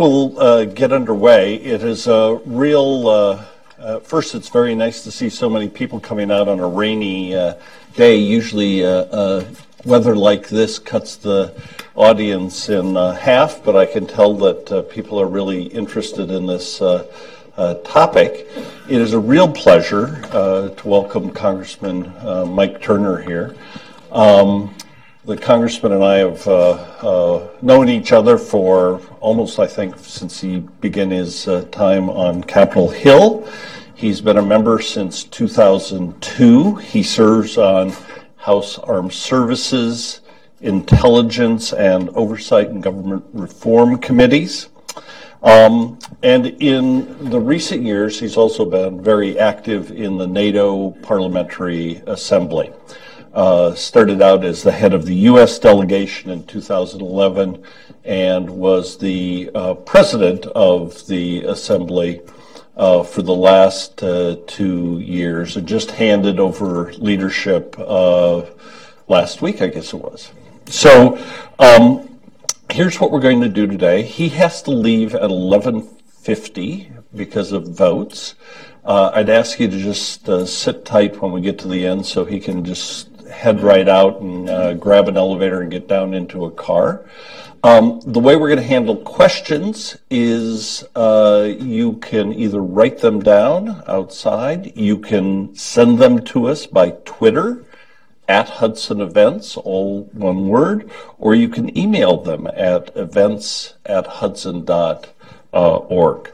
we'll uh, get underway. It is a real, uh, uh, first, it's very nice to see so many people coming out on a rainy uh, day. Usually, uh, weather like this cuts the audience in half, but I can tell that people are really interested in this topic. It is a real pleasure to welcome Congressman Mike Turner here. Um, the congressman and I have uh, uh, known each other for almost, I think, since he began his uh, time on Capitol Hill. He's been a member since 2002. He serves on House Armed Services, Intelligence, and Oversight and Government Reform Committees. Um, and in the recent years, he's also been very active in the NATO Parliamentary Assembly. Uh, started out as the head of the U.S. delegation in 2011 and was the uh, president of the assembly uh, for the last uh, two years and just handed over leadership uh, last week, I guess it was. So um, here's what we're going to do today. He has to leave at 11:50 because of votes. Uh, I'd ask you to just sit tight when we get to the end so he can just head right out and uh, grab an elevator and get down into a car. Um, the way we're going to handle questions is uh, you can either write them down outside, you can send them to us by Twitter at Hudson Events, all one word, or you can email them at events at hudson.org.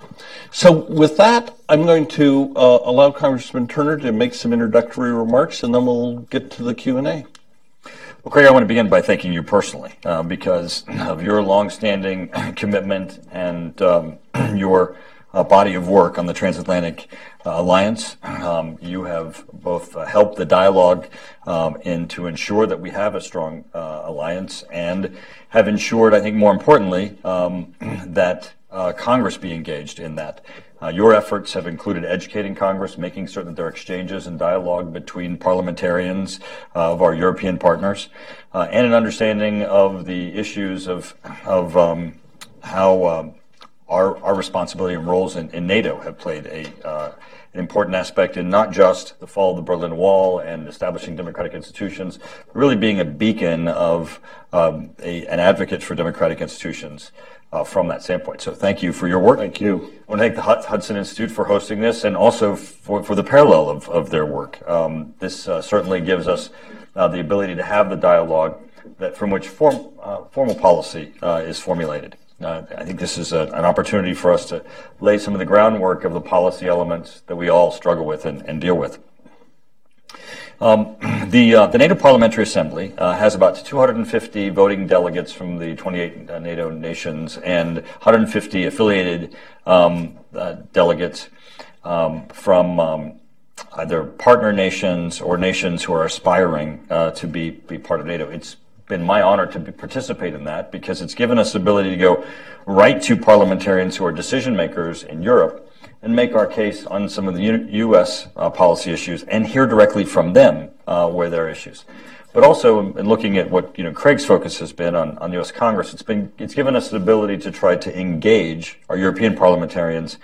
So with that, I'm going to uh, allow Congressman Turner to make some introductory remarks, and then we'll get to the Q&A. Well, Craig, I want to begin by thanking you personally uh, because of your longstanding commitment and um, your uh, body of work on the Transatlantic uh, Alliance. Um, you have both uh, helped the dialogue um, in to ensure that we have a strong uh, alliance and have ensured, I think more importantly, um, that uh, Congress be engaged in that. Uh, your efforts have included educating Congress, making certain that there are exchanges and dialogue between parliamentarians uh, of our European partners, uh, and an understanding of the issues of, of um, how um, our, our responsibility and roles in, in NATO have played a, uh, an important aspect in not just the fall of the Berlin Wall and establishing democratic institutions, but really being a beacon of um, a, an advocate for democratic institutions from that standpoint. So thank you for your work. Thank you. I want to thank the Hudson Institute for hosting this and also for, for the parallel of, of their work. Um, this uh, certainly gives us uh, the ability to have the dialogue that from which form, uh, formal policy uh, is formulated. Uh, I think this is a, an opportunity for us to lay some of the groundwork of the policy elements that we all struggle with and, and deal with. Um, the, uh, the NATO Parliamentary Assembly uh, has about 250 voting delegates from the 28 uh, NATO nations and 150 affiliated um, uh, delegates um, from um, either partner nations or nations who are aspiring uh, to be, be part of NATO. It's been my honor to participate in that because it's given us the ability to go right to parliamentarians who are decision makers in Europe and make our case on some of the U- U.S. Uh, policy issues and hear directly from them uh, where there are issues. But also, in looking at what you know, Craig's focus has been on, on the U.S. Congress, it's been it's given us the ability to try to engage our European parliamentarians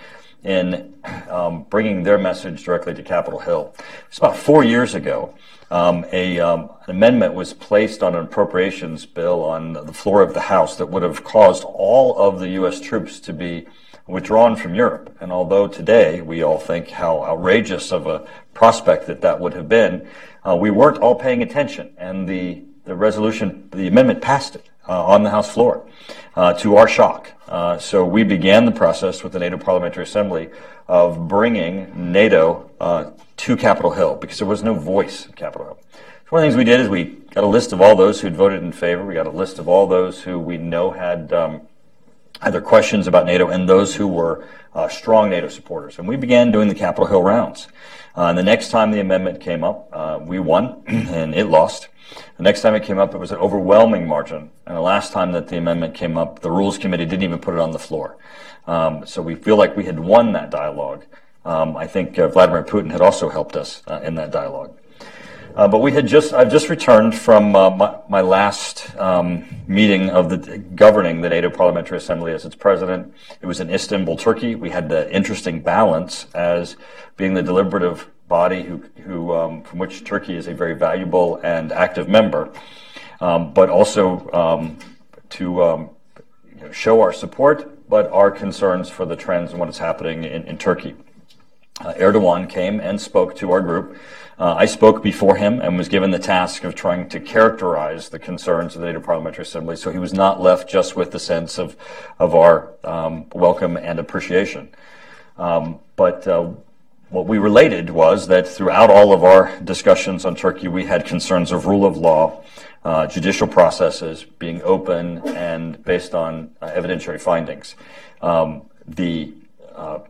in um, bringing their message directly to Capitol Hill. It's about four years ago. Um, a, um, an amendment was placed on an appropriations bill on the floor of the House that would have caused all of the U.S. troops to be withdrawn from Europe. And although today we all think how outrageous of a prospect that that would have been, uh, we weren't all paying attention. And the, the resolution, the amendment passed it uh, on the House floor uh, to our shock. Uh, so we began the process with the NATO Parliamentary Assembly of bringing NATO uh, to Capitol Hill because there was no voice at Capitol Hill. One of the things we did is we got a list of all those who'd voted in favor. We got a list of all those who we know had um, either questions about NATO and those who were uh, strong NATO supporters. And we began doing the Capitol Hill rounds. Uh, and the next time the amendment came up, uh, we won and it lost. The next time it came up, it was an overwhelming margin. And the last time that the amendment came up, the Rules Committee didn't even put it on the floor. Um, so we feel like we had won that dialogue. Um, I think uh, Vladimir Putin had also helped us uh, in that dialogue. Uh, but we had just, I've just returned from uh, my, my, last um, meeting of the governing the NATO Parliamentary Assembly as its president. It was in Istanbul, Turkey. We had the interesting balance as being the deliberative body who, who um, from which Turkey is a very valuable and active member, um, but also um, to um, you know, show our support, but our concerns for the trends and what is happening in, in Turkey. Uh, Erdogan came and spoke to our group. Uh, I spoke before him and was given the task of trying to characterize the concerns of the NATO Parliamentary Assembly, so he was not left just with the sense of of our um, welcome and appreciation. Um, but uh, what we related was that throughout all of our discussions on Turkey, we had concerns of rule of law, uh, judicial processes being open and based on uh, evidentiary findings. Um, the uh,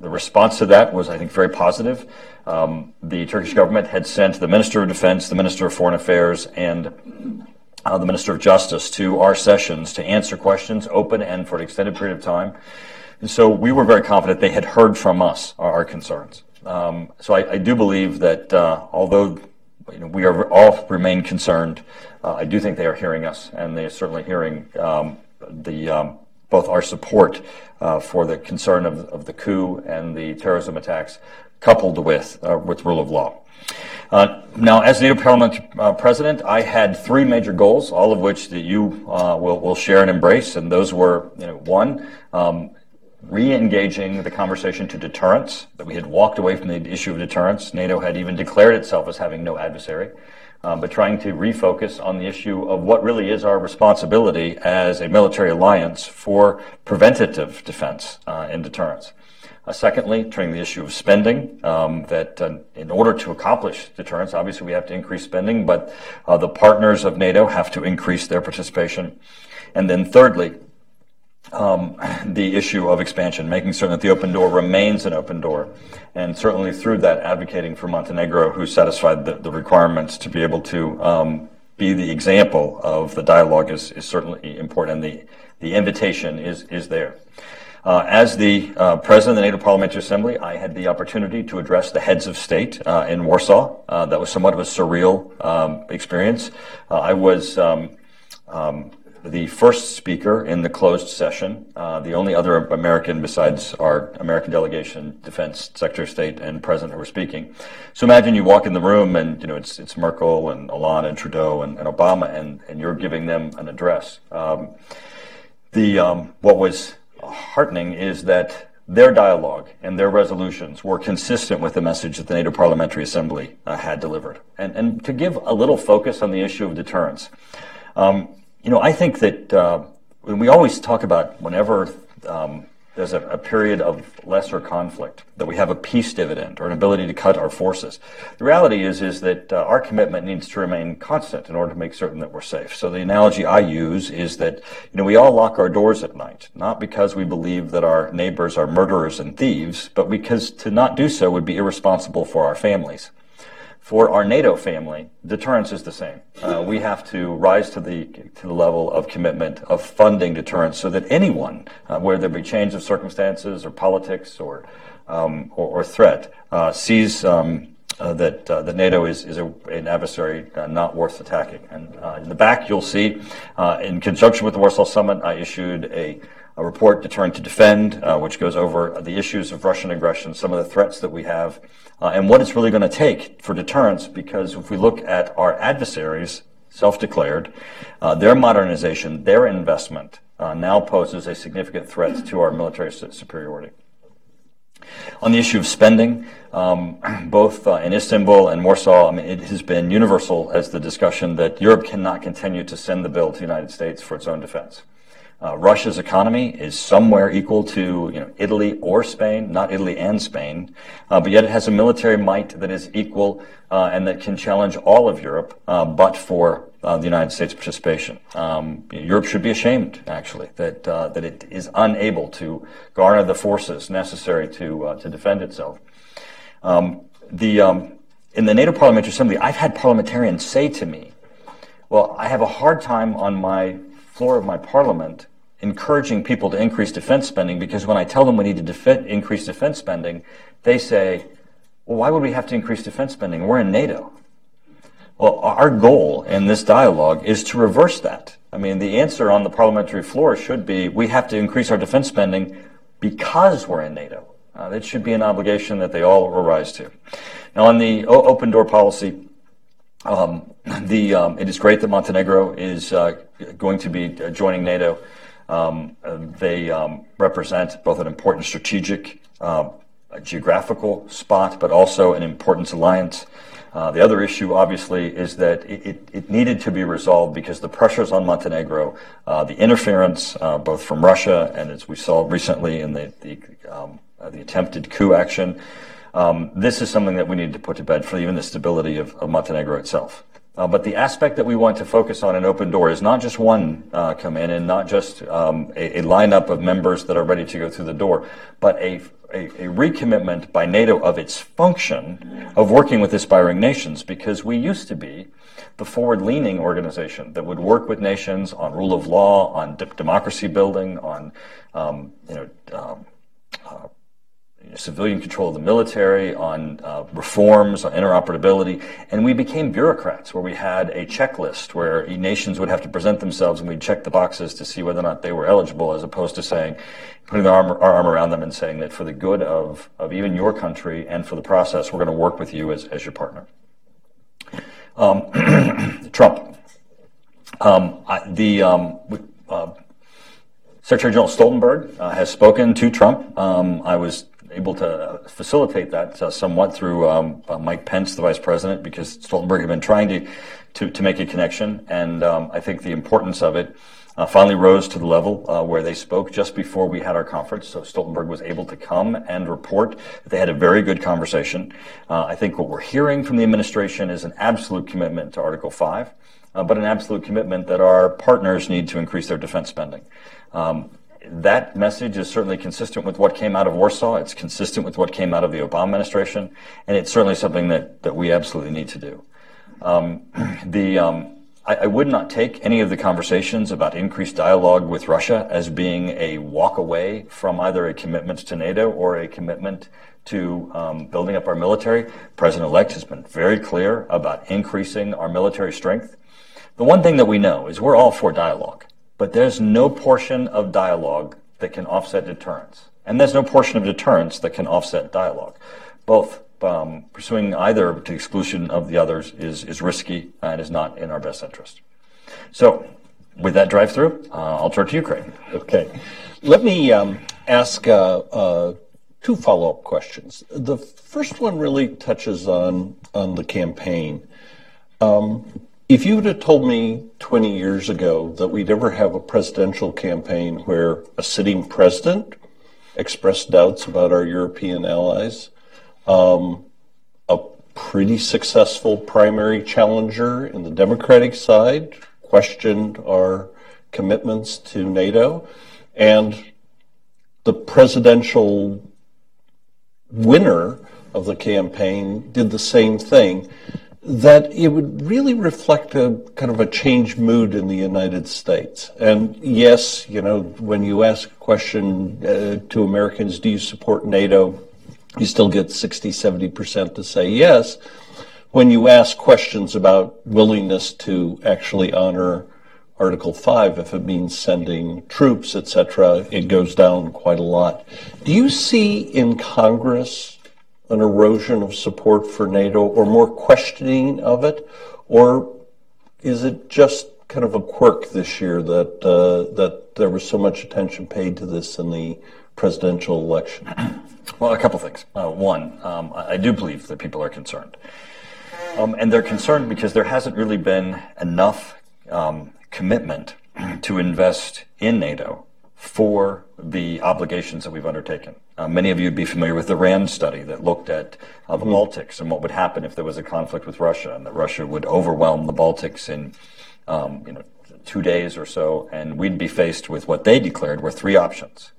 the response to that was, I think, very positive. Um, the Turkish government had sent the Minister of Defense, the Minister of Foreign Affairs, and uh, the Minister of Justice to our sessions to answer questions, open and for an extended period of time. And so we were very confident they had heard from us our, our concerns. Um, so I, I, do believe that uh, although you know, we are all remain concerned, uh, I do think they are hearing us, and they are certainly hearing um, the um, both our support uh, for the concern of, of, the coup and the terrorism attacks, coupled with uh, with rule of law. Uh, now, as NATO Parliament uh, President, I had three major goals, all of which that you uh, will, will share and embrace, and those were, you know, one, um, re-engaging the conversation to deterrence, that we had walked away from the issue of deterrence. NATO had even declared itself as having no adversary um, but trying to refocus on the issue of what really is our responsibility as a military alliance for preventative defense uh, and deterrence. Uh, secondly, turning the issue of spending, um, that uh, in order to accomplish deterrence, obviously we have to increase spending, but uh, the partners of NATO have to increase their participation. And then thirdly, um, the issue of expansion, making certain that the open door remains an open door. And certainly through that, advocating for Montenegro, who satisfied the, the requirements to be able to um, be the example of the dialogue is, is certainly important. And the, the invitation is, is there. Uh, as the uh, president of the NATO Parliamentary Assembly, I had the opportunity to address the heads of state uh, in Warsaw. Uh, that was somewhat of a surreal um, experience. Uh, I was um, um, the first speaker in the closed session, uh, the only other American besides our American delegation, Defense Secretary of State and President who were speaking. So imagine you walk in the room and you know it's it's Merkel and Hollande and Trudeau and, and Obama and, and you're giving them an address. Um, the um, what was heartening is that their dialogue and their resolutions were consistent with the message that the NATO Parliamentary Assembly uh, had delivered. And, and to give a little focus on the issue of deterrence. Um, you know, I think that uh, we always talk about whenever um, there's a, a, period of lesser conflict that we have a peace dividend or an ability to cut our forces. The reality is is that uh, our commitment needs to remain constant in order to make certain that we're safe. So the analogy I use is that you know we all lock our doors at night, not because we believe that our neighbors are murderers and thieves, but because to not do so would be irresponsible for our families. For our NATO family, deterrence is the same. Uh, we have to rise to the to the level of commitment of funding deterrence, so that anyone, uh, whether there be change of circumstances or politics or um, or, or, threat, uh, sees um, uh, that uh, that NATO is is a, an adversary uh, not worth attacking. And in the back, you'll see, in conjunction with the Warsaw Summit, I issued a a report, Deterrent to Defend, uh, which goes over the issues of Russian aggression, some of the threats that we have, uh, and what it's really going to take for deterrence. Because if we look at our adversaries, self-declared, uh, their modernization, their investment uh, now poses a significant threat to our military superiority. On the issue of spending, um, both uh, in Istanbul and Warsaw, I mean, it has been universal as the discussion that Europe cannot continue to send the bill to the United States for its own defense. Uh, Russia's economy is somewhere equal to you know, Italy or Spain, not Italy and Spain, uh, but yet it has a military might that is equal uh, and that can challenge all of Europe, uh, but for uh, the United States participation. Um, Europe should be ashamed, actually, that uh, that it is unable to garner the forces necessary to to defend itself. Um, the um, in the NATO Parliamentary Assembly, I've had parliamentarians say to me, "Well, I have a hard time on my floor of my parliament encouraging people to increase defense spending because when I tell them we need to def- increase defense spending, they say, well, why would we have to increase defense spending? We're in NATO. Well, our goal in this dialogue is to reverse that. I mean, the answer on the parliamentary floor should be we have to increase our defense spending because we're in NATO. Uh, that should be an obligation that they all will rise to. Now, on the o- open door policy, um, the um, it is great that Montenegro is uh, going to be uh, joining NATO. Um, they um, represent both an important strategic, uh, geographical spot, but also an important alliance. Uh, the other issue, obviously, is that it, it, it, needed to be resolved because the pressures on Montenegro, uh, the interference, uh, both from Russia and as we saw recently in the the, um, the attempted coup action, um, this is something that we need to put to bed for even the stability of, of Montenegro itself. Uh, but the aspect that we want to focus on in Open Door is not just one uh, come in and not just um, a, a, lineup of members that are ready to go through the door, but a, a, a, recommitment by NATO of its function of working with aspiring nations because we used to be the forward leaning organization that would work with nations on rule of law, on de- democracy building, on um, you know, um, uh, civilian control of the military, on uh, reforms, on interoperability, and we became bureaucrats where we had a checklist where nations would have to present themselves and we'd check the boxes to see whether or not they were eligible, as opposed to saying, putting our arm, our arm around them and saying that for the good of, of even your country and for the process, we're going to work with you as, as your partner. Um, Trump. Um, I, the um, uh, Secretary General Stoltenberg uh, has spoken to Trump. Um, I was able to facilitate that uh, somewhat through um, uh, Mike Pence, the vice president, because Stoltenberg had been trying to to, to make a connection, and um, I think the importance of it uh, finally rose to the level uh, where they spoke just before we had our conference. So Stoltenberg was able to come and report that they had a very good conversation. Uh, I think what we're hearing from the administration is an absolute commitment to Article Five. Uh, but an absolute commitment that our partners need to increase their defense spending. Um, that message is certainly consistent with what came out of Warsaw. It's consistent with what came out of the Obama administration, and it's certainly something that, that we absolutely need to do. Um, the, um, I, I, would not take any of the conversations about increased dialogue with Russia as being a walk away from either a commitment to NATO or a commitment to um, building up our military. President-elect has been very clear about increasing our military strength. The one thing that we know is we're all for dialogue. But there's no portion of dialogue that can offset deterrence. And there's no portion of deterrence that can offset dialogue. Both um, pursuing either to exclusion of the others is, is risky and is not in our best interest. So, with that drive through, uh, I'll turn to Craig. Okay. Let me um, ask uh, uh, two follow up questions. The first one really touches on, on the campaign. Um, if you would have told me 20 years ago that we'd ever have a presidential campaign where a sitting president expressed doubts about our European allies, um, a pretty successful primary challenger in the Democratic side questioned our commitments to NATO, and the presidential winner of the campaign did the same thing that it would really reflect a kind of a changed mood in the United States. And yes, you know, when you ask a question uh, to Americans, do you support NATO? You still get 60, 70% to say yes. When you ask questions about willingness to actually honor Article 5, if it means sending troops, etc., it goes down quite a lot. Do you see in Congress an erosion of support for NATO or more questioning of it? Or is it just kind of a quirk this year that, uh, that there was so much attention paid to this in the presidential election? Well, a couple things. Uh, one, um, I do believe that people are concerned. Um, and they're concerned because there hasn't really been enough um, commitment to invest in NATO for the obligations that we've undertaken. Uh, many of you would be familiar with the RAND study that looked at uh, the Baltics and what would happen if there was a conflict with Russia, and that Russia would overwhelm the Baltics in um, you know, two days or so, and we'd be faced with what they declared were three options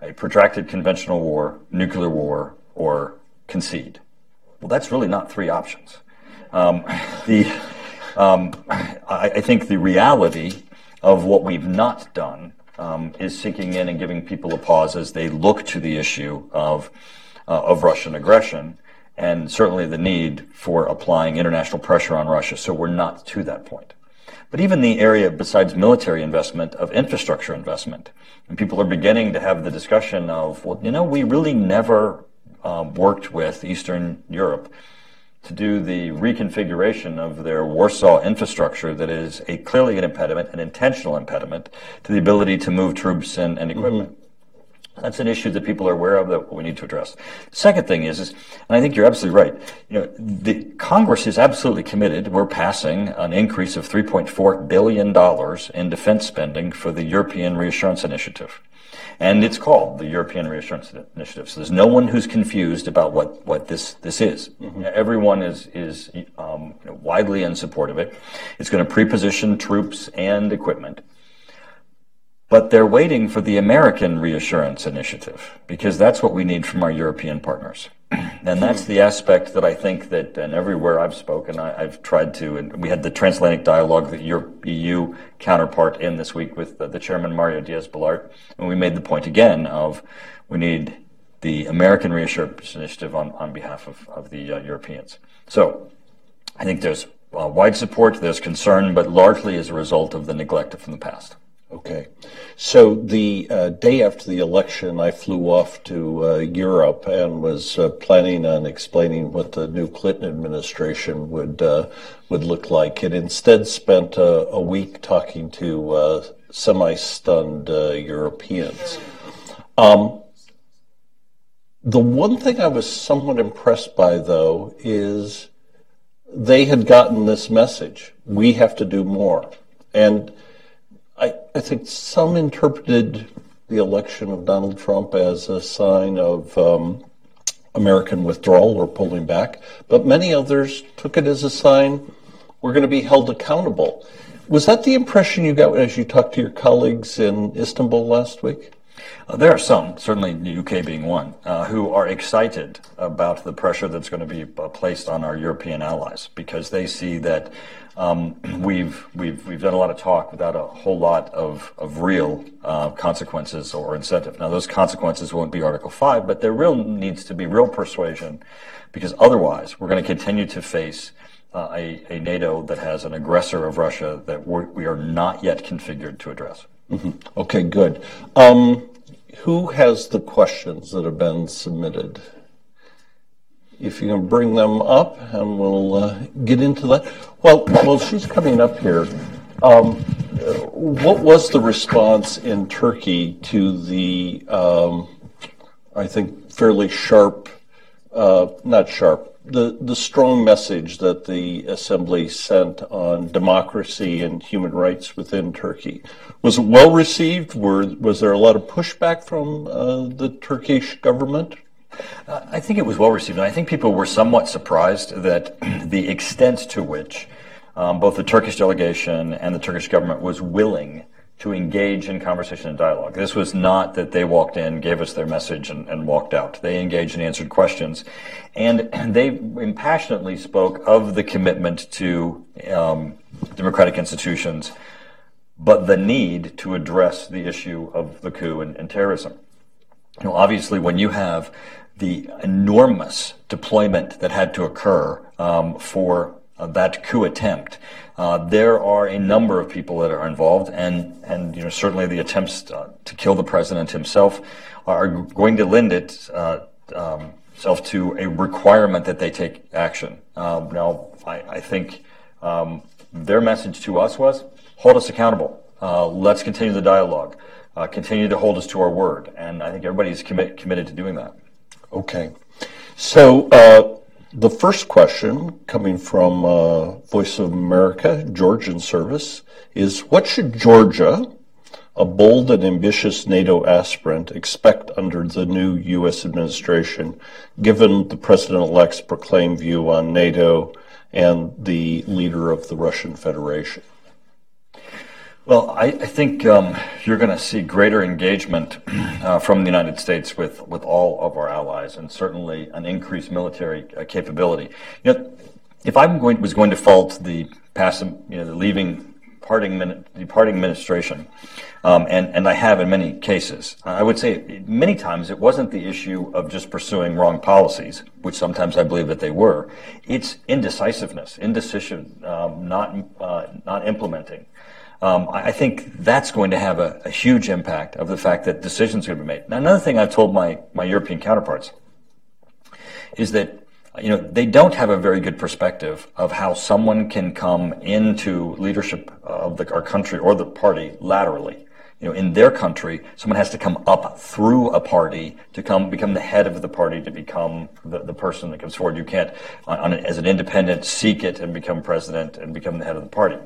a protracted conventional war, nuclear war, or concede. Well, that's really not three options. Um, the, um, I, I think the reality of what we've not done is sinking in and giving people a pause as they look to the issue of uh, of Russian aggression. and certainly the need for applying international pressure on Russia. So we're not to that point. But even the area besides military investment of infrastructure investment, and people are beginning to have the discussion of, well, you know, we really never um, worked with Eastern Europe to do the reconfiguration of their Warsaw infrastructure that is a clearly an impediment, an intentional impediment to the ability to move troops and, and equipment. Mm-hmm. That's an issue that people are aware of that we need to address. Second thing is, is, and I think you're absolutely right. You know, the Congress is absolutely committed. We're passing an increase of 3.4 billion dollars in defense spending for the European Reassurance Initiative. And it's called the European Reassurance Initiative. So there's no one who's confused about what, what this, this is. Mm-hmm. Everyone is, is um, widely in support of it. It's going to preposition troops and equipment. But they're waiting for the American Reassurance Initiative because that's what we need from our European partners. and that's the aspect that I think that, and everywhere I've spoken, I, have tried to, and we had the transatlantic dialogue, that your EU counterpart in this week with the, the chairman, Mario Diaz-Balart, and we made the point again of we need the American Reassurance Initiative on, on behalf of, of the uh, Europeans. So I think there's uh, wide support, there's concern, but largely as a result of the neglect from the past. Okay. So the uh, day after the election, I flew off to uh, Europe and was uh, planning on explaining what the new Clinton administration would uh, would look like, and instead spent a week talking to uh, semi-stunned uh, Europeans. Um, the one thing I was somewhat impressed by, though, is they had gotten this message: we have to do more, and I, I think some interpreted the election of Donald Trump as a sign of um, American withdrawal or pulling back, but many others took it as a sign we're going to be held accountable. Was that the impression you got as you talked to your colleagues in Istanbul last week? Uh, there are some, certainly the UK being one, uh, who are excited about the pressure that's going to be uh, placed on our European allies because they see that um, we've we've we've done a lot of talk without a whole lot of of real uh, consequences or incentive. Now those consequences won't be Article Five, but there real needs to be real persuasion, because otherwise we're going to continue to face. Uh, a, a, NATO that has an aggressor of Russia that we're, we are not yet configured to address. Mm-hmm. Okay, good. Um, who has the questions that have been submitted? If you can bring them up, and we'll uh, get into that. Well, well, she's coming up here. Um, what was the response in Turkey to the, um, I think, fairly sharp, uh, not sharp, the, the strong message that the assembly sent on democracy and human rights within Turkey? Was it well received? Were, was there a lot of pushback from uh, the Turkish government? Uh, I think it was well received, and I think people were somewhat surprised that the extent to which um, both the Turkish delegation and the Turkish government was willing to engage in conversation and dialogue. This was not that they walked in, gave us their message, and, and walked out. They engaged and answered questions, and they passionately spoke of the commitment to um, democratic institutions, but the need to address the issue of the coup and, and terrorism. Know, obviously, when you have the enormous deployment that had to occur um, for that coup attempt. Uh, there are a number of people that are involved, and and you know certainly the attempts uh, to kill the president himself are going to lend it uh, um, to a requirement that they take action. Um, now, I, I think um, their message to us was hold us accountable. Uh, let's continue the dialogue. Uh, continue to hold us to our word, and I think everybody's commit, committed to doing that. Okay. So uh, the first question coming from uh, Voice of America, Georgian service, is what should Georgia, a bold and ambitious NATO aspirant, expect under the new U.S. administration, given the president elect's proclaimed view on NATO and the leader of the Russian Federation? Well, I, I think um, you're going to see greater engagement uh, from the United States with, with all of our allies, and certainly an increased military uh, capability. You know, if I was going to fault the passing, you know, the leaving departing, departing administration, um, and, and I have in many cases. I would say many times it wasn't the issue of just pursuing wrong policies, which sometimes I believe that they were. It's indecisiveness, indecision, um, not, uh, not implementing. Um, I think that's going to have a, a, huge impact of the fact that decisions are going to be made. Now, another thing I've told my, my European counterparts is that you know, they don't have a very good perspective of how someone can come into leadership of the, our country or the party laterally. You know, in their country, someone has to come up through a party to come become the head of the party to become the, the person that comes forward. You can't, on, on, as an independent, seek it and become president and become the head of the party.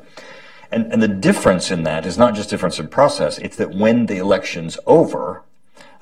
And, and the difference in that is not just difference in process; it's that when the election's over,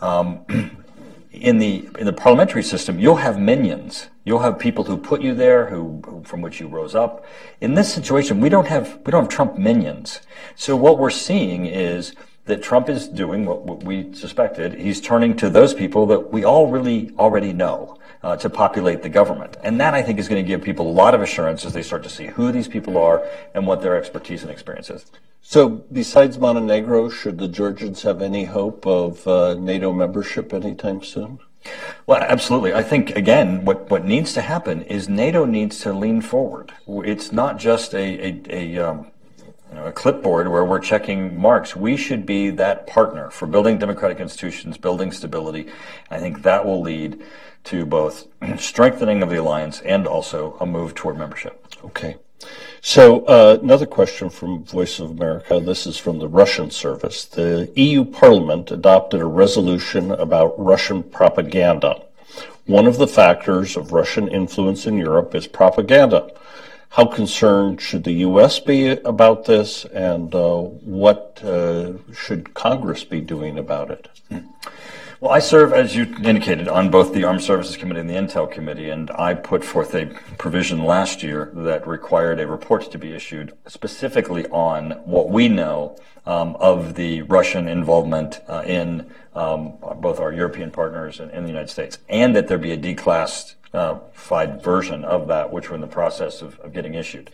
um, in the in the parliamentary system, you'll have minions. You'll have people who put you there, who, who, from which you rose up. In this situation, we don't have we don't have Trump minions. So what we're seeing is that Trump is doing what, what we suspected. He's turning to those people that we all really already know uh, to populate the government, and that I think is going to give people a lot of assurance as they start to see who these people are and what their expertise and experience is. So, besides Montenegro, should the Georgians have any hope of uh, NATO membership anytime soon? Well, absolutely. I think again, what, what needs to happen is NATO needs to lean forward. It's not just a a, a, um, a clipboard where we're checking marks. We should be that partner for building democratic institutions, building stability. I think that will lead to both strengthening of the alliance and also a move toward membership. Okay. So, uh, another question from Voice of America. This is from the Russian service. The EU Parliament adopted a resolution about Russian propaganda. One of the factors of Russian influence in Europe is propaganda. How concerned should the U.S. be about this, and uh, what uh, should Congress be doing about it? Well, I serve, as you indicated, on both the Armed Services Committee and the Intel Committee, and I put forth a provision last year that required a report to be issued specifically on what we know um, of the Russian involvement uh, in um, both our European partners and, and, the United States, and that there be a declassified uh, version of that, which we're in the process of, of getting issued.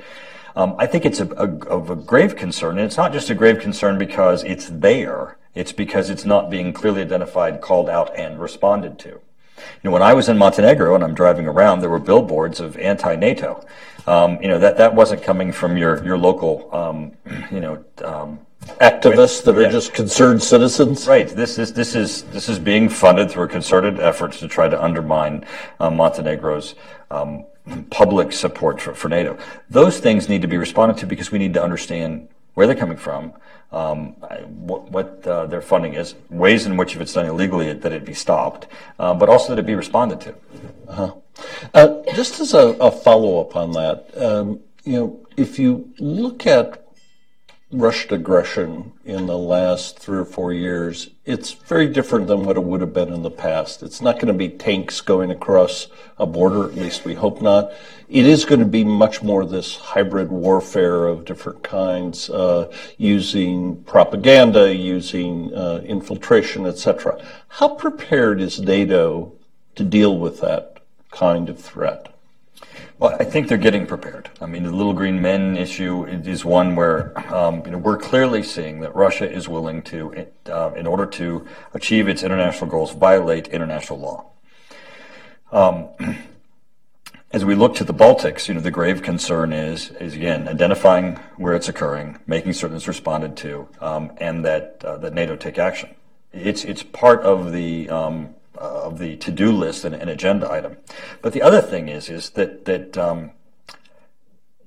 Um, I think it's a, a, of a grave concern, and it's not just a grave concern because it's there it's because it's not being clearly identified, called out, and responded to. You know, when I was in Montenegro and I'm driving around, there were billboards of anti-NATO. Um, you know, that, that wasn't coming from your, your local, um, you know, um, activists that are just concerned citizens. Right. This is this is this is being funded through a concerted efforts to try to undermine uh, Montenegro's um, public support for, for NATO. Those things need to be responded to because we need to understand where they're coming from, um, what, what uh, their funding is, ways in which if it's done illegally that it be stopped, uh, but also that it be responded to. Uh-huh. Uh, just as a, a follow up on that, um, you know, if you look at Russian aggression in the last three or four years, it's very different than what it would have been in the past. It's not going to be tanks going across a border, at least we hope not. It is going to be much more this hybrid warfare of different kinds, uh, using propaganda, using uh, infiltration, etc. How prepared is NATO to deal with that kind of threat? Well, I think they're getting prepared. I mean, the little green men issue is one where um, you know we're clearly seeing that Russia is willing to, uh, in order to achieve its international goals, violate international law. Um, as we look to the Baltics, you know, the grave concern is is again identifying where it's occurring, making certain it's responded to, um, and that uh, that NATO take action. It's it's part of the um, of the to-do list and an agenda item. But the other thing is is that that um,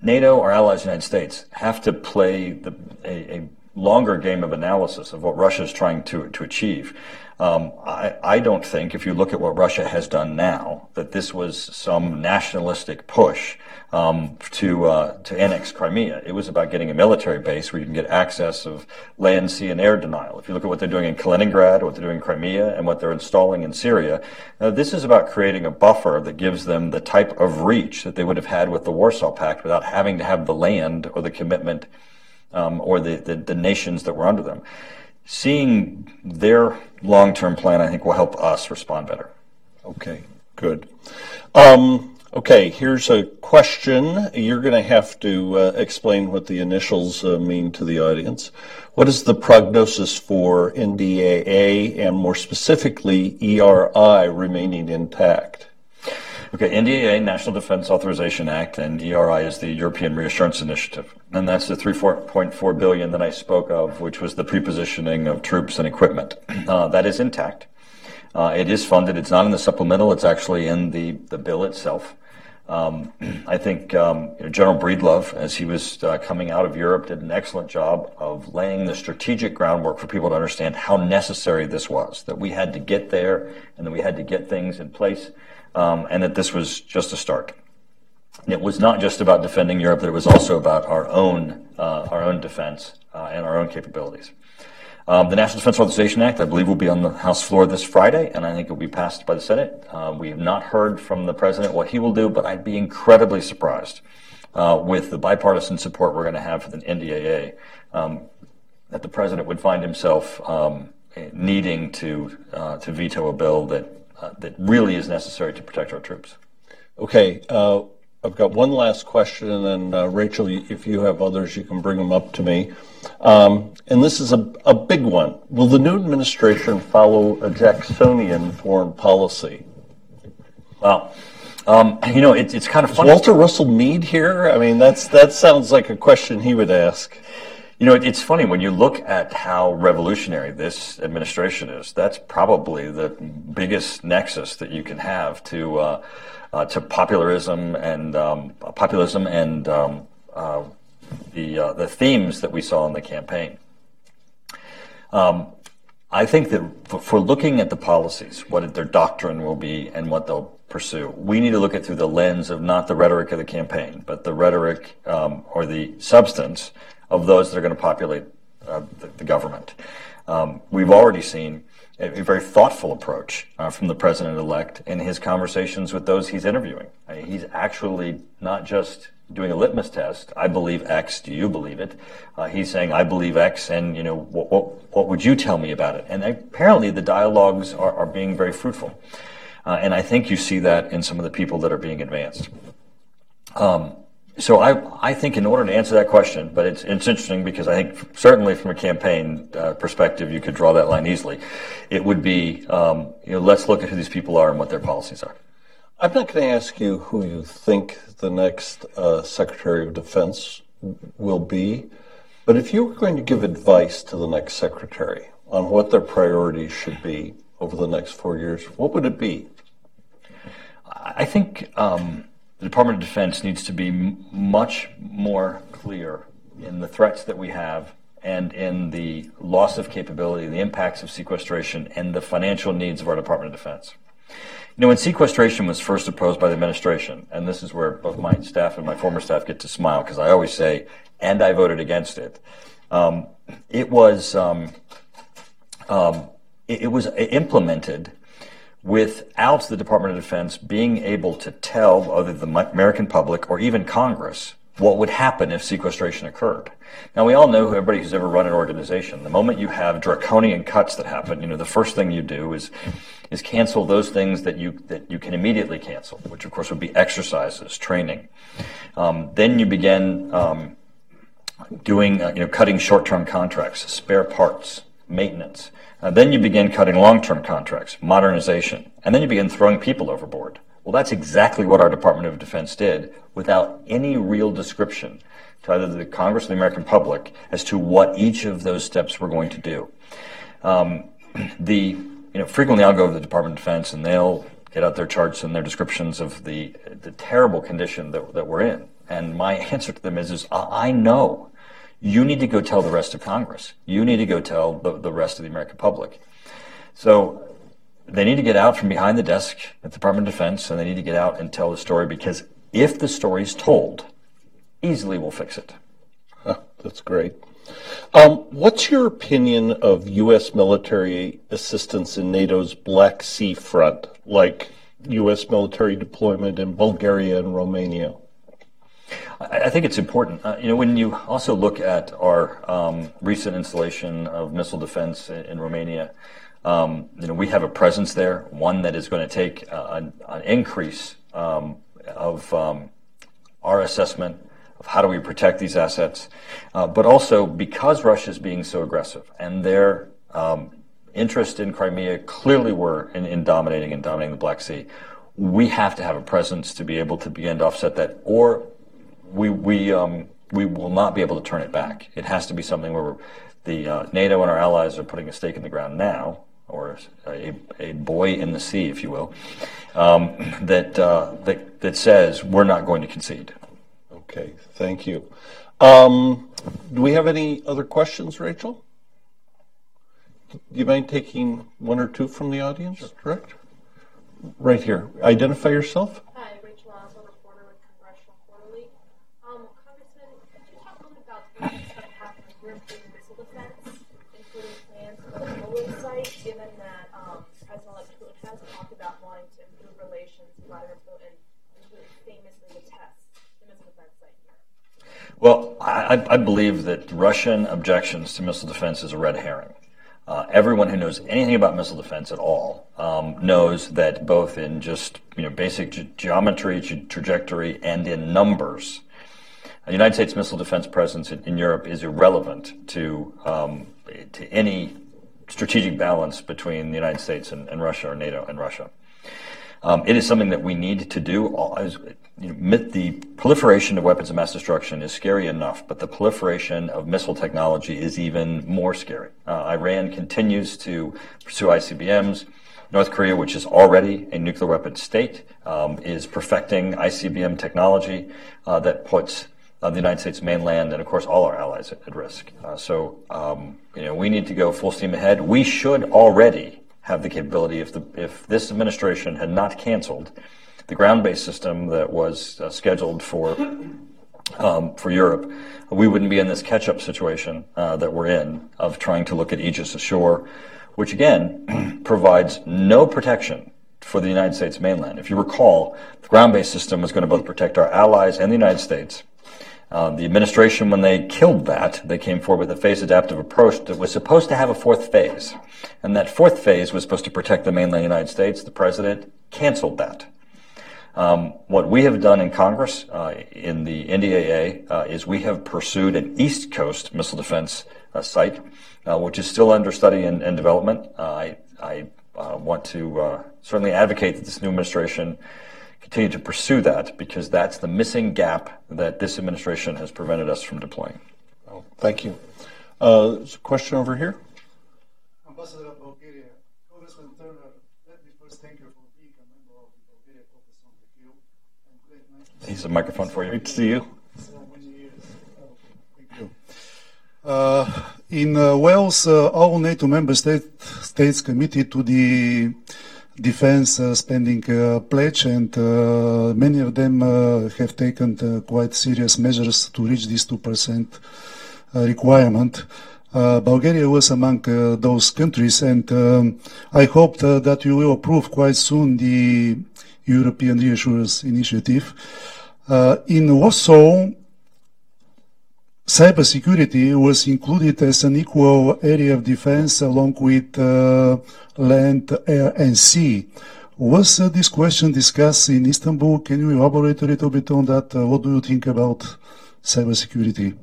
NATO, our allies, the United States, have to play the, a, a, longer game of analysis of what Russia is trying to to achieve. Um, I, I, don't think, if you look at what Russia has done now, that this was some nationalistic push um, to uh, to annex Crimea. It was about getting a military base where you can get access of land, sea, and air denial. If you look at what they're doing in Kaliningrad, what they're doing in Crimea, and what they're installing in Syria, uh, this is about creating a buffer that gives them the type of reach that they would have had with the Warsaw Pact without having to have the land or the commitment um, or the, the, the nations that were under them seeing their long term plan, I think, will help us respond better. Okay, good. Um, Okay, here's a question. You're going to have to uh, explain what the initials uh, mean to the audience. What is the prognosis for NDAA and more specifically ERI remaining intact? Okay, NDAA, National Defense Authorization Act, and ERI is the European Reassurance Initiative. And that's the 3.4 billion that I spoke of, which was the prepositioning of troops and equipment. Uh, that is intact. Uh, it is funded. It's not in the supplemental. It's actually in the, the bill itself. Um, I think um, General Breedlove, as he was uh, coming out of Europe, did an excellent job of laying the strategic groundwork for people to understand how necessary this was. That we had to get there, and that we had to get things in place, um, and that this was just a start. It was not just about defending Europe; that it was also about our own uh, our own defense uh, and our own capabilities. Um, the National Defense Authorization Act, I believe, will be on the House floor this Friday, and I think it will be passed by the Senate. Uh, we have not heard from the President what he will do, but I'd be incredibly surprised uh, with the bipartisan support we're going to have for the NDAA um, that the President would find himself um, needing to uh, to veto a bill that uh, that really is necessary to protect our troops. Okay. Uh, I've got one last question, and uh, Rachel, if you have others, you can bring them up to me. Um, and this is a, a big one. Will the new administration follow a Jacksonian foreign policy? Well, um, you know, it, it's kind of funny. Is Walter Russell Mead here? I mean, that's that sounds like a question he would ask. You know, it's funny when you look at how revolutionary this administration is. That's probably the biggest nexus that you can have to. Uh, uh, to popularism and um, populism and um, uh, the uh, the themes that we saw in the campaign. Um, I think that for looking at the policies, what their doctrine will be and what they'll pursue, we need to look at through the lens of not the rhetoric of the campaign, but the rhetoric um, or the substance of those that are going to populate uh, the, the, government. Um, we've already seen a, very thoughtful approach uh, from the president elect in his conversations with those he's interviewing. I mean, he's actually not just doing a litmus test. I believe X. Do you believe it? Uh, he's saying, I believe X, and you know, what, what, what, would you tell me about it? And apparently, the dialogues are, are being very fruitful, uh, and I think you see that in some of the people that are being advanced. Um, so I, I think in order to answer that question, but it's, it's interesting because I think certainly from a campaign uh, perspective, you could draw that line easily. It would be, um, you know, let's look at who these people are and what their policies are. I'm not going to ask you who you think the next uh, Secretary of Defense will be, but if you were going to give advice to the next Secretary on what their priorities should be over the next four years, what would it be? I think um, the Department of Defense needs to be m- much more clear in the threats that we have and in the loss of capability, the impacts of sequestration, and the financial needs of our Department of Defense. You know, when sequestration was first proposed by the administration, and this is where both my staff and my former staff get to smile because I always say, and I voted against it. Um, it was um, um, it, it was implemented without the Department of Defense being able to tell either the American public or even Congress what would happen if sequestration occurred. Now we all know everybody who's ever run an organization. The moment you have draconian cuts that happen, you know, the first thing you do is is cancel those things that you that you can immediately cancel, which of course would be exercises, training. Um, then you begin um, doing, uh, you know, cutting short-term contracts, spare parts, maintenance. Uh, then you begin cutting long-term contracts, modernization, and then you begin throwing people overboard. Well, that's exactly what our Department of Defense did without any real description to either the Congress or the American public as to what each of those steps were going to do. Um, the, you know, frequently I'll go to the Department of Defense and they'll get out their charts and their descriptions of the, the terrible condition that, that we're in. And my answer to them is, is I know you need to go tell the rest of Congress. You need to go tell the, the rest of the American public. So they need to get out from behind the desk at the Department of Defense and they need to get out and tell the story because if the story is told, easily we'll fix it. Huh, that's great. Um, what's your opinion of U.S. military assistance in NATO's Black Sea front, like U.S. military deployment in Bulgaria and Romania? I think it's important. Uh, you know, when you also look at our um, recent installation of missile defense in, in Romania, um, you know, we have a presence there, one that is going to take uh, an, an, increase um, of um, our assessment of how do we protect these assets, uh, but also because Russia is being so aggressive and their um, interest in Crimea clearly were in, in, dominating and dominating the Black Sea. We have to have a presence to be able to begin to offset that, or we we um, we will not be able to turn it back. It has to be something where the uh, NATO and our allies are putting a stake in the ground now, or a, a buoy in the sea, if you will, um, that, uh, that that says we're not going to concede. Okay, thank you. Um, do we have any other questions, Rachel? Do you mind taking one or two from the audience? Sure. Correct. Right here. Identify yourself. Well, I, I, believe that Russian objections to missile defense is a red herring. Uh, everyone who knows anything about missile defense at all um, knows that both in just you know basic ge- geometry, ge- trajectory, and in numbers, the United States missile defense presence in, in Europe is irrelevant to um, to any strategic balance between the United States and, and Russia or NATO and Russia. Um, it is something that we need to do. As, you know, the proliferation of weapons of mass destruction is scary enough, but the proliferation of missile technology is even more scary. Uh, Iran continues to pursue ICBMs. North Korea, which is already a nuclear weapon state, um, is perfecting ICBM technology uh, that puts uh, the United States mainland and, of course, all our allies at, at risk. Uh, so, um, you know, we need to go full steam ahead. We should already have the capability if the if this administration had not canceled the ground-based system that was uh, scheduled for um, for Europe, we wouldn't be in this catch-up situation uh, that we're in of trying to look at Aegis ashore, which again provides no protection for the United States mainland. If you recall, the ground-based system was going to both protect our allies and the United States uh, the administration, when they killed that, they came forward with a phase adaptive approach that was supposed to have a fourth phase. And that fourth phase was supposed to protect the mainland United States. The president canceled that. Um, what we have done in Congress, uh, in the NDAA, uh, is we have pursued an East Coast missile defense uh, site, uh, which is still under study and, and development. I, I want to certainly advocate that this new administration continue to pursue that because that's the missing gap that this administration has prevented us from deploying. Oh, thank you. Uh, there's a question over here. Ambassador of Bulgaria, Congressman Turner, let me first thank you for being a member of the Bulgaria Caucus on the Hill. He's a microphone for you. Great to see you. Uh, in uh, Wales, uh, all NATO member state, states committed to the defense uh, spending uh, pledge, and uh, many of them have taken quite serious measures to reach this 2% requirement. Bulgaria was among those countries, and um, I hope that you will approve quite soon the European Reassurance Initiative. In Warsaw, cybersecurity was included as an equal area of defense along with uh, land, air, and sea. Was uh, this question discussed in Istanbul? Can you elaborate a little bit on that? Uh, what do you think about cybersecurity?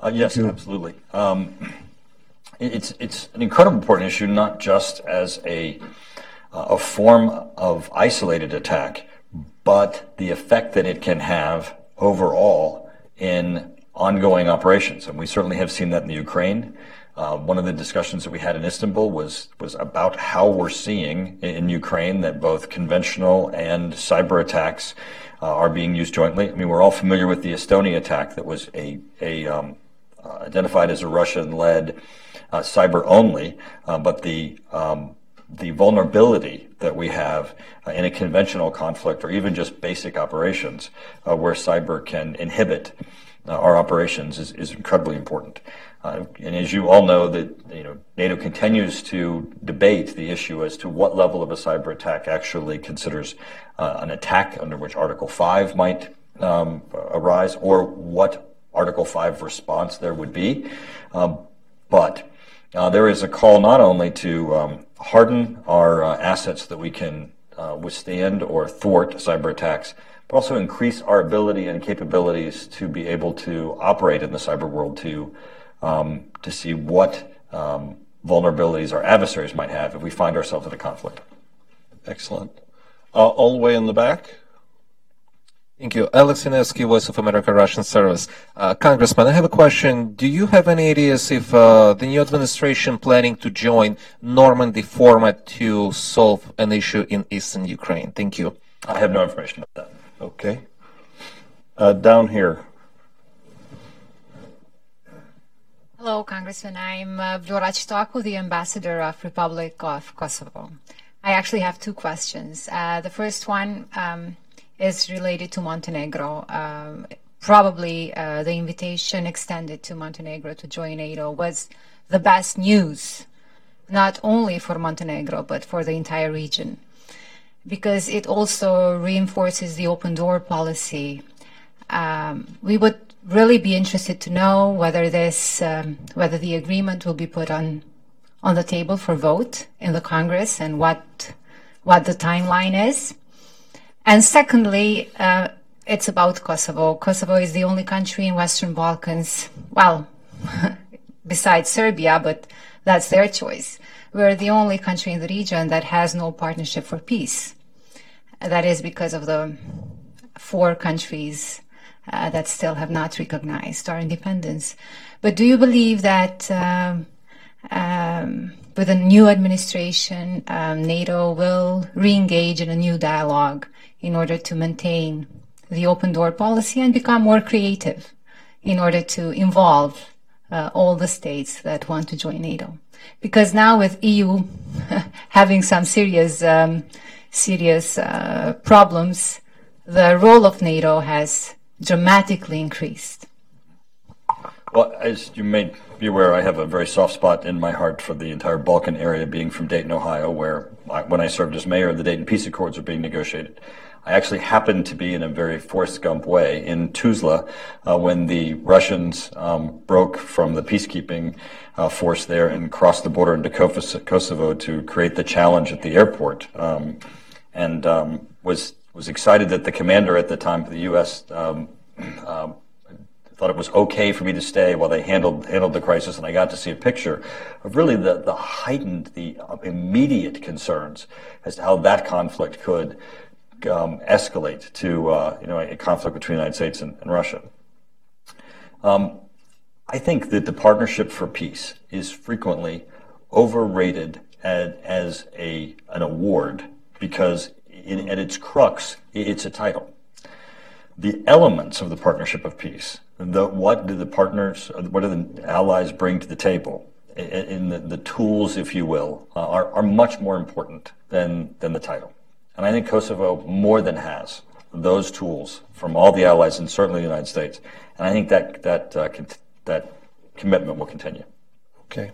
Uh, yes, absolutely. Um, it's it's an incredibly important issue, not just as a uh, a form of isolated attack, but the effect that it can have overall in ongoing operations. And we certainly have seen that in the Ukraine. Uh, one of the discussions that we had in Istanbul was was about how we're seeing in Ukraine that both conventional and cyber attacks uh, are being used jointly. I mean, we're all familiar with the Estonia attack that was a a um, uh, identified as a Russian-led uh, cyber only, uh, but the um, the vulnerability that we have uh, in a conventional conflict or even just basic operations where cyber can inhibit uh, our operations is, is incredibly important. Uh, and as you all know, that you know NATO continues to debate the issue as to what level of a cyber attack actually considers uh, an attack under which Article Five might um, arise, or what Article Five response there would be. Um, but uh, there is a call not only to um, harden our uh, assets that we can uh, withstand or thwart cyber attacks, but also increase our ability and capabilities to be able to operate in the cyber world to um, to see what um, vulnerabilities our adversaries might have if we find ourselves in a conflict. Excellent. Uh, all the way in the back. Thank you. Alex Inesky, Voice of America Russian Service. Uh, Congressman, I have a question. Do you have any ideas if uh, the new administration planning to join Normandy format to solve an issue in eastern Ukraine? Thank you. I have no information about that. Okay. Uh, down here. Hello, Congressman. I'm uh, Vlora Çitaku, the ambassador of Republic of Kosovo. I actually have two questions. Uh, the first one um, is related to Montenegro. Um, probably uh, the invitation extended to Montenegro to join NATO was the best news, not only for Montenegro, but for the entire region, because it also reinforces the open door policy. Um, we would really be interested to know whether this, um, whether the agreement will be put on on the table for vote in the Congress and what what the timeline is. And secondly, uh, it's about Kosovo. Kosovo is the only country in Western Balkans, well, besides Serbia, but that's their choice. We're the only country in the region that has no partnership for peace. That is because of the four countries uh, that still have not recognized our independence. But do you believe that um, um, with a new administration, um, NATO will re-engage in a new dialogue in order to maintain the open door policy and become more creative in order to involve uh, all the states that want to join NATO. Because now with EU having some serious, um, serious uh, problems, the role of NATO has dramatically increased. Well, as you may be aware, I have a very soft spot in my heart for the entire Balkan area, being from Dayton, Ohio, where I, when I served as mayor, the Dayton Peace Accords were being negotiated. I actually happened to be in a very Forrest Gump way in Tuzla uh, when the Russians um, broke from the peacekeeping uh, force there and crossed the border into Kosovo to create the challenge at the airport, um, and um, was was excited that the commander at the time of the U.S. Um, um, thought it was okay for me to stay while they handled handled the crisis, and I got to see a picture of really the the heightened, the immediate concerns as to how that conflict could um, escalate to uh, you know a conflict between the United States and, and Russia. Um, I think that the Partnership for Peace is frequently overrated as, as a an award because in, at its crux, it's a title. The elements of the Partnership of Peace, the, what do the partners, what do the allies bring to the table, in the, the tools, if you will, uh, are, are much more important than, than the title. And I think Kosovo more than has those tools from all the allies and certainly the United States. And I think that that uh, that commitment will continue. Okay.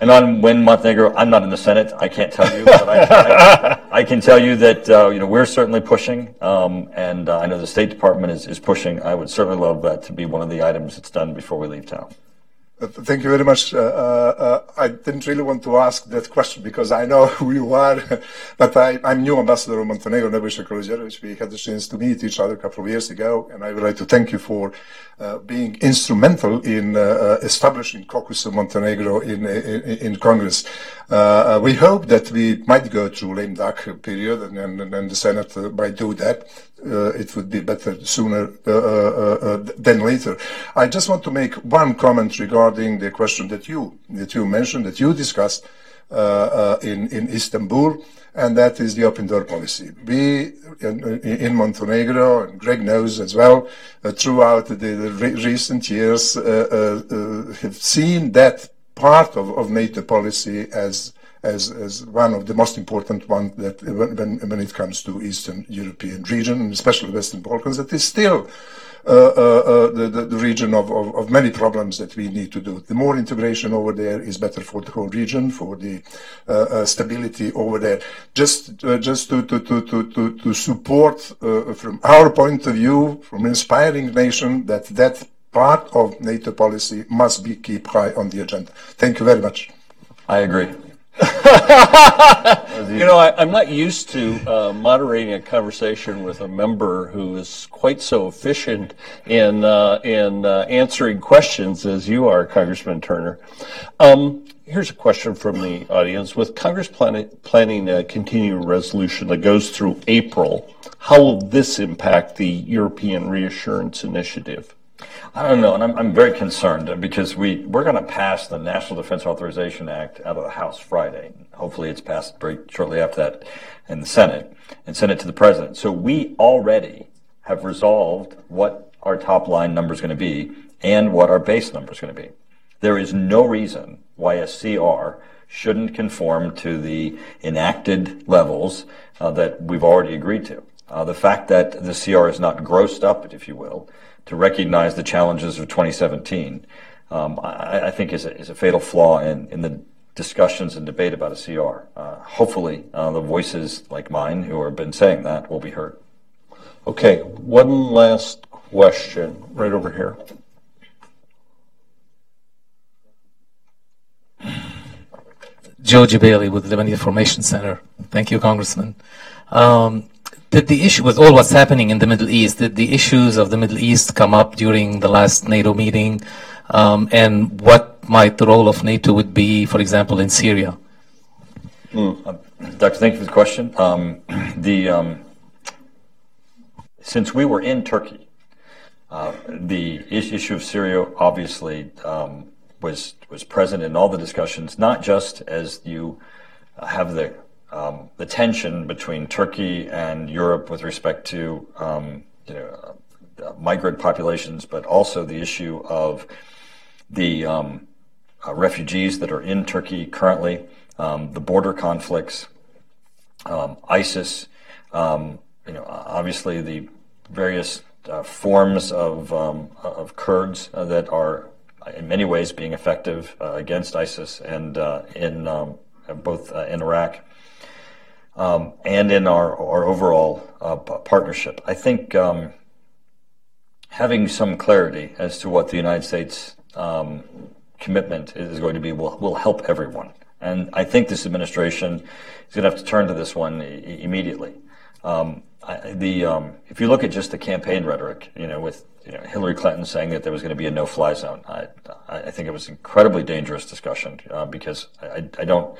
And on when Montenegro, I'm not in the Senate. I can't tell you, but I, I, I can tell you that uh, you know we're certainly pushing, um, and uh, I know the State Department is, is pushing. I would certainly love that to be one of the items that's done before we leave town. Uh, thank you very much. Uh, uh, I didn't really want to ask that question because I know who you are, but I, am new ambassador of Montenegro, Nebojša Kaluđerović. We had the chance to meet each other a couple of years ago, and I would like to thank you for uh, being instrumental in uh, uh establishing Caucus of Montenegro in, in, in Congress. we hope that we might go through lame duck period, and, and, and the Senate might do that. Uh, it would be better sooner uh uh, uh, uh, than later. I just want to make one comment regarding the question that you that you mentioned that you discussed uh, in in Istanbul, and that is the open door policy. We in, in Montenegro, and Craig knows as well, throughout the, re recent years, have seen that part of, of NATO policy as as, as one of the most important ones that when, when it comes to Eastern European region, and especially Western Balkans, that is still uh, uh, uh, the, the, region of, of, of, many problems that we need to do. The more integration over there is better for the whole region, for the uh, uh, stability over there. Just, uh, just to, to, to, to, to support, from our point of view, from inspiring nation, that that part of NATO policy must be kept high on the agenda. Thank you very much. I agree. You know, I, I'm not used to uh, moderating a conversation with a member who is quite so efficient in uh, in uh, answering questions as you are, Congressman Turner. Um, here's a question from the audience: With Congress plan- planning a continuing resolution that goes through April, how will this impact the European Reassurance Initiative? I don't know, and I'm, I'm very concerned because we, we're going to pass the National Defense Authorization Act out of the House Friday. Hopefully, it's passed very shortly after that in the Senate and send it to the President. So we already have resolved what our top line number is going to be and what our base number is going to be. There is no reason why a CR shouldn't conform to the enacted levels uh, that we've already agreed to. Uh, the fact that the CR is not grossed up, if you will, to recognize the challenges of 2017, um, I, I, think is a, is a fatal flaw in, in the discussions and debate about a CR. Uh, hopefully, uh, the voices like mine who have been saying that will be heard. Okay, one last question right over here. Joe Gebeily with the Lebanese Information Center. Thank you, Congressman. Um, did the issue with all what's happening in the Middle East, did the issues of the Middle East come up during the last NATO meeting? Um, and what might the role of NATO would be, for example, in Syria? Mm. Uh, Doctor, thank you for the question. Um, the um, since we were in Turkey, uh, the issue of Syria obviously um, was was present in all the discussions, not just as you have the um, the tension between Turkey and Europe with respect to um, you know, uh, migrant populations, but also the issue of the um, uh, refugees that are in Turkey currently, um, the border conflicts, um, ISIS, um, you know, obviously the various uh, forms of of Kurds uh, that are in many ways being effective uh, against ISIS and uh, in both in Iraq and in our, overall uh, partnership. I think um, having some clarity as to what the United States um, commitment is going to be will, help everyone. And I think this administration is going to have to turn to this one immediately. Um, um, if you look at just the campaign rhetoric, you know, with Hillary Clinton saying that there was going to be a no-fly zone, I, think it was an incredibly dangerous discussion uh, because I, don't,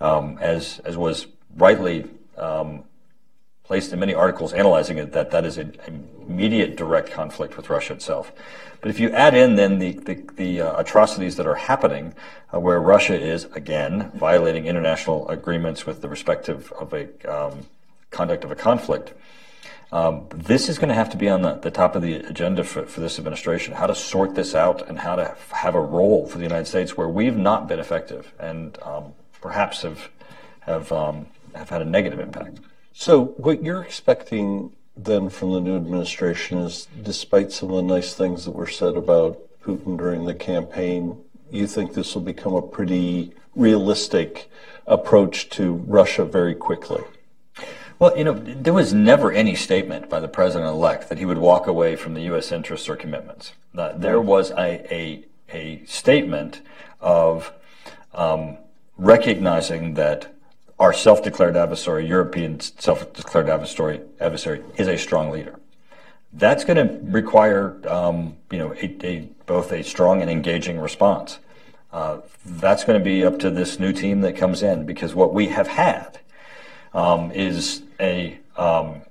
um, as as was rightly um, placed in many articles analyzing it that that is an immediate direct conflict with Russia itself. But if you add in then the, the, the uh, atrocities that are happening, uh, where Russia is again violating international agreements with the respective of a um, conduct of a conflict, um, this is going to have to be on the, the top of the agenda for, for this administration. How to sort this out and how to have a role for the United States where we've not been effective and um, perhaps have have um, have had a negative impact. So, what you're expecting then from the new administration is, despite some of the nice things that were said about Putin during the campaign, you think this will become a pretty realistic approach to Russia very quickly? Well, you know, there was never any statement by the president elect that he would walk away from the U.S. interests or commitments. Uh, there was a, a, a statement of um, recognizing that our self-declared adversary, European self-declared adversary, adversary is a strong leader. That's going to require, um, you know, a, a, both a strong and engaging response. Uh, that's going to be up to this new team that comes in because what we have had um, is a um,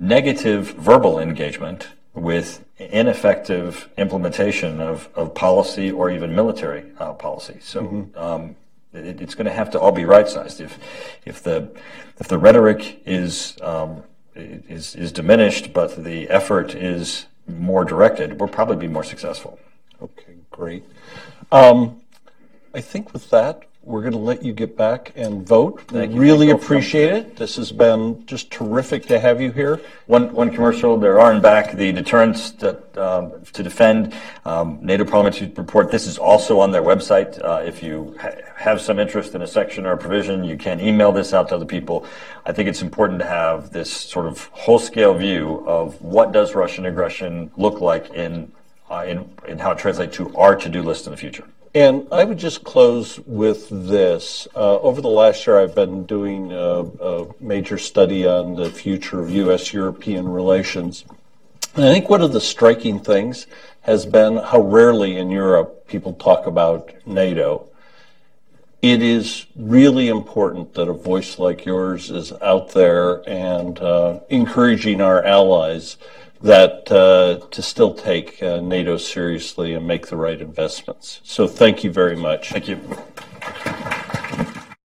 negative verbal engagement with ineffective implementation of, of policy or even military uh, policy. So mm-hmm. um, it, it's going to have to all be right sized. If if the if the rhetoric is um, is is diminished, but the effort is more directed, we'll probably be more successful. Okay, great. Um, I think with that, we're going to let you get back and vote. Thank you. Really appreciate it. This has been just terrific to have you here. One, one commercial. There are in back the deterrence that, um, to defend um, NATO Parliamentary Report. This is also on their website. Uh, if you ha- have some interest in a section or a provision, you can email this out to other people. I think it's important to have this sort of whole-scale view of what does Russian aggression look like in, uh, in, in how it translates to our to-do list in the future. And I would just close with this. Uh, over the last year, I've been doing a, a major study on the future of U.S. European relations. And I think one of the striking things has been how rarely in Europe people talk about NATO. It is really important that a voice like yours is out there and uh, encouraging our allies that uh, to still take uh, NATO seriously and make the right investments. So thank you very much. Thank you.